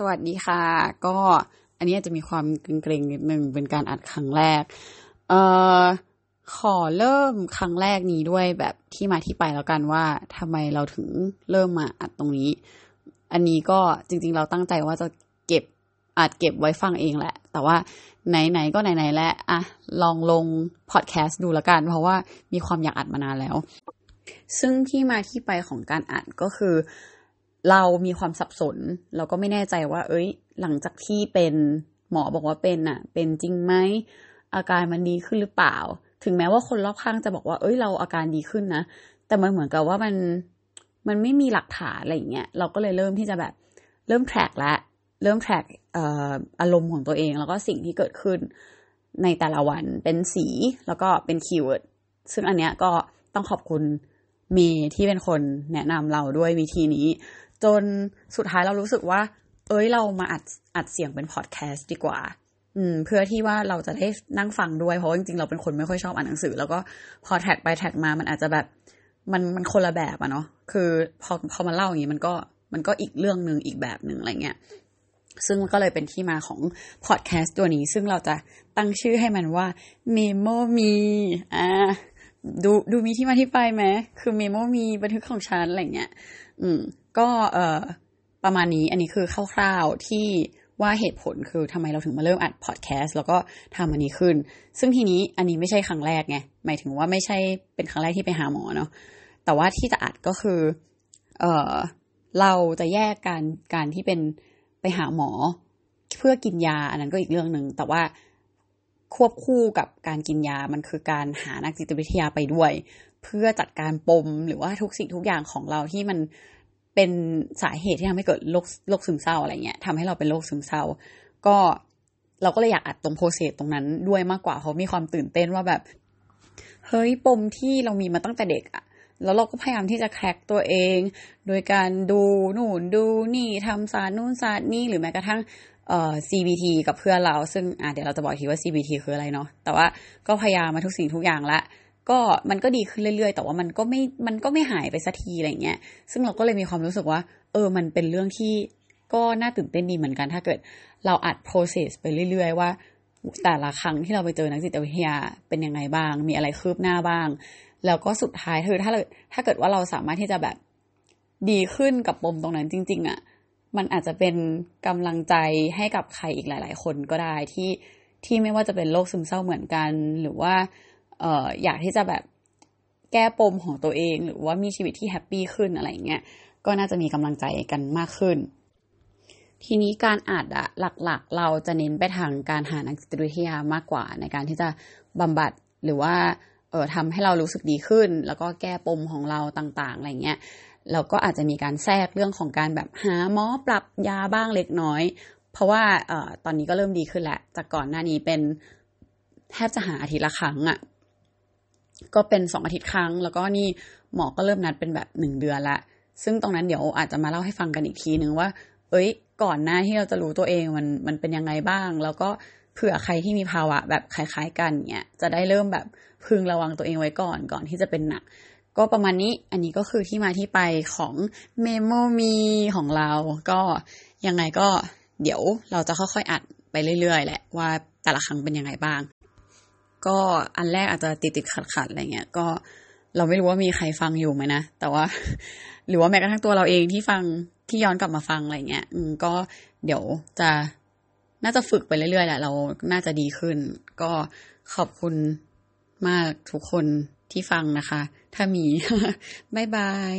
สวัสดีค่ะ ก็อันนี้จะมีความเกรงๆนิดนึงเป็นการอัดครั้งแรก เอ่อขอเริ่มครั้งแรกนี้ด้วยแบบที่มาที่ไปแล้วกันว่าทำไมเราถึงเริ่มมาอัดตรงนี้ อันนี้ก็จริง ๆ เราตั้งใจว่าจะเก็บอัดเก็บไว้ฟังเองแหละ แต่ว่าไหนๆก็ไหนๆแล้วอะลองลงพอดแคสต์ดูแล้วกัน เพราะว่ามีความอยากอัดมานานแล้ว ซึ่งที่มาที่ไปของการอัดก็คือ เรามีความสับสน เราก็ไม่แน่ใจว่า เอ้ย หลังจากที่เป็นหมอบอกว่าเป็นอะเป็นจริงไหมอาการมันดีขึ้นหรือเปล่า ถึงแม้ว่าคนรอบข้างจะบอกว่าเอ้ยเราอาการดีขึ้นนะแต่มันเหมือนกับว่ามันมันไม่มีหลักฐานอะไรอย่างเงี้ยเราก็เลยเริ่มที่จะแบบเริ่มแทร็กและเริ่มแทร็กอารมณ์ของตัวเองแล้วก็สิ่งที่เกิดขึ้นในแต่ละวันเป็นสีแล้วก็เป็นคีย์เวิร์ดซึ่งอันเนี้ยก็ต้องขอบคุณเมย์ที่เป็นคนแนะนำเราด้วยวิธีนี้ จนสุดท้ายเรารู้สึกว่า เอ้ยเรามาอัดอัดเสียงเป็นพอดแคสต์ดีกว่า อืม เพื่อที่ว่าเราจะได้นั่งฟังด้วย เพราะจริงๆเราเป็นคนไม่ค่อยชอบอ่านหนังสือ แล้วก็พอแท็กไปแท็กมามันอาจจะแบบมันมันคนละแบบอะเนาะคือพอพอมาเล่าอย่างนี้มันก็มันก็อีกเรื่องหนึ่งอีกแบบหนึ่งอะไรเงี้ยซึ่งมันก็เลยเป็นที่มาของพอดแคสต์ตัวนี้ ซึ่งเราจะตั้งชื่อให้มันว่า Memo มีอ่าดูดูมีที่มาที่ไปไหมคือ Memo มีบันทึกของฉันอะไรเงี้ย อืม ก็เอ่อประมาณนี้อันนี้คือคร่าวๆที่ว่าเหตุผลคือทำไมเราถึงมาเริ่มอัดพอดแคสต์แล้วก็ทำอันนี้ขึ้น ซึ่งทีนี้อันนี้ไม่ใช่ครั้งแรกไงหมายถึงว่าไม่ใช่เป็นครั้งแรกที่ไปหาหมอเนาะแต่ว่าที่จะอัดก็คือเออเราจะแยกการการที่เป็นไปหาหมอ เพื่อกินยาอันนั้นก็อีกเรื่องหนึ่งแต่ว่าควบคู่กับการกินยามันคือการหานักจิตวิทยาไปด้วย เพื่อจัดการปมหรือว่าทุกสิ่งทุกอย่างของเราที่มัน เป็นสาเหตุที่ทำให้เกิดโรคโรคซึมเศร้าอะไรเงี้ยทำให้เราเป็นโรคซึมเศร้า ก็เราก็เลยอยากอัดตรงโปรเซสตรงนั้นด้วยมากกว่าเพราะมีความตื่นเต้นว่าแบบ เฮ้ยปมที่เรามีมาตั้งแต่เด็กอะแล้วเราก็พยายามที่จะแคร็กตัวเอง โดยการดูนู่นดูนี่ทำศาสตร์นู่นศาสตร์นี่หรือแม้กระทั่งเอ่อ CBT กับเพื่อนเรา ซึ่งอ่าเดี๋ยวเราจะบอกทีว่า CBT คืออะไรเนาะแต่ว่าก็พยายามมาทุกสิ่งทุกอย่างละ ก็มันก็ดีขึ้นเรื่อยๆ แต่ว่ามันก็ไม่มันก็ไม่หายไปสักทีอะไรเงี้ย ซึ่งเราก็เลยมีความรู้สึกว่า เออมันเป็นเรื่องที่ก็น่าตื่นเต้นดีเหมือนกันถ้าเกิด เราอัด process ไปเรื่อย ๆ ว่า แต่ละครั้งที่เราไปเจอนักจิตวิทยาเป็นยังไงบ้าง มีอะไรคืบหน้าบ้าง แล้วก็สุดท้ายคือถ้าถ้าเกิดว่าเราสามารถที่จะแบบดีขึ้นกับปมตรงนั้นจริง ๆอะ่ะมันอาจจะเป็นกำลังใจให้กับใครอีกหลาย ๆ คนก็ได้ที่ที่ไม่ว่าจะเป็นโรคซึมเศร้าเหมือนกัน หรือว่า เอ่ออยากที่จะแบบแก้ปมของตัวเอง หรือว่ามีชีวิตที่แฮปปี้ขึ้นอะไรเงี้ยก็น่าจะมีกำลังใจกันมากขึ้น ทีนี้การอ่านอะหลักๆ เราจะเน้นไปทางการหานักจิตวิทยามากกว่า ในการที่จะบำบัดหรือว่าเออทำให้เรารู้สึกดีขึ้น แล้วก็แก้ปมของเราต่างๆอะไรเงี้ยเราก็อาจจะมีการแทรกเรื่องของการแบบหาหมอปรับยาบ้างเล็กน้อย เพราะว่าเออตอนนี้ก็เริ่มดีขึ้นแหละจากก่อนหน้านี้เป็นแทบจะหาอาทิตย์ละครั้งอะ ก็เป็นสองอาทิตย์ครั้ง แล้วก็นี่หมอก็เริ่มนัดเป็นแบบหนึ่งเดือนละ ซึ่งตรงนั้นเดี๋ยวอาจจะมาเล่าให้ฟังกันอีกทีนึงว่า เอ้ย ก่อนหน้าที่เราจะรู้ตัวเองมันมันเป็นยังไงบ้าง แล้วก็เผื่อใครที่มีภาวะแบบคล้ายๆกันเนี่ยจะได้เริ่มแบบพึงระวังตัวเองไว้ก่อนก่อนที่จะเป็นหนัก ก็ประมาณนี้อันนี้ก็คือที่มาที่ไปของเมโมมีของเรา ก็ยังไงก็เดี๋ยวเราจะค่อยๆอัดไปเรื่อยๆแหละว่าแต่ละครั้งเป็นยังไงบ้าง ก็อันแรกอาจจะติดติดขัดขัดอะไรเงี้ย ก็เราไม่รู้ว่ามีใครฟังอยู่ไหมนะ แต่ว่า หรือว่าแม้กระทั่งตัวเราเองที่ฟังที่ย้อนกลับมาฟังอะไรเงี้ย อืมก็เดี๋ยวจะน่าจะฝึกไปเรื่อยๆแหละเราน่าจะดีขึ้น ก็ขอบคุณมากทุกคนที่ฟังนะคะ ถ้ามีบายบาย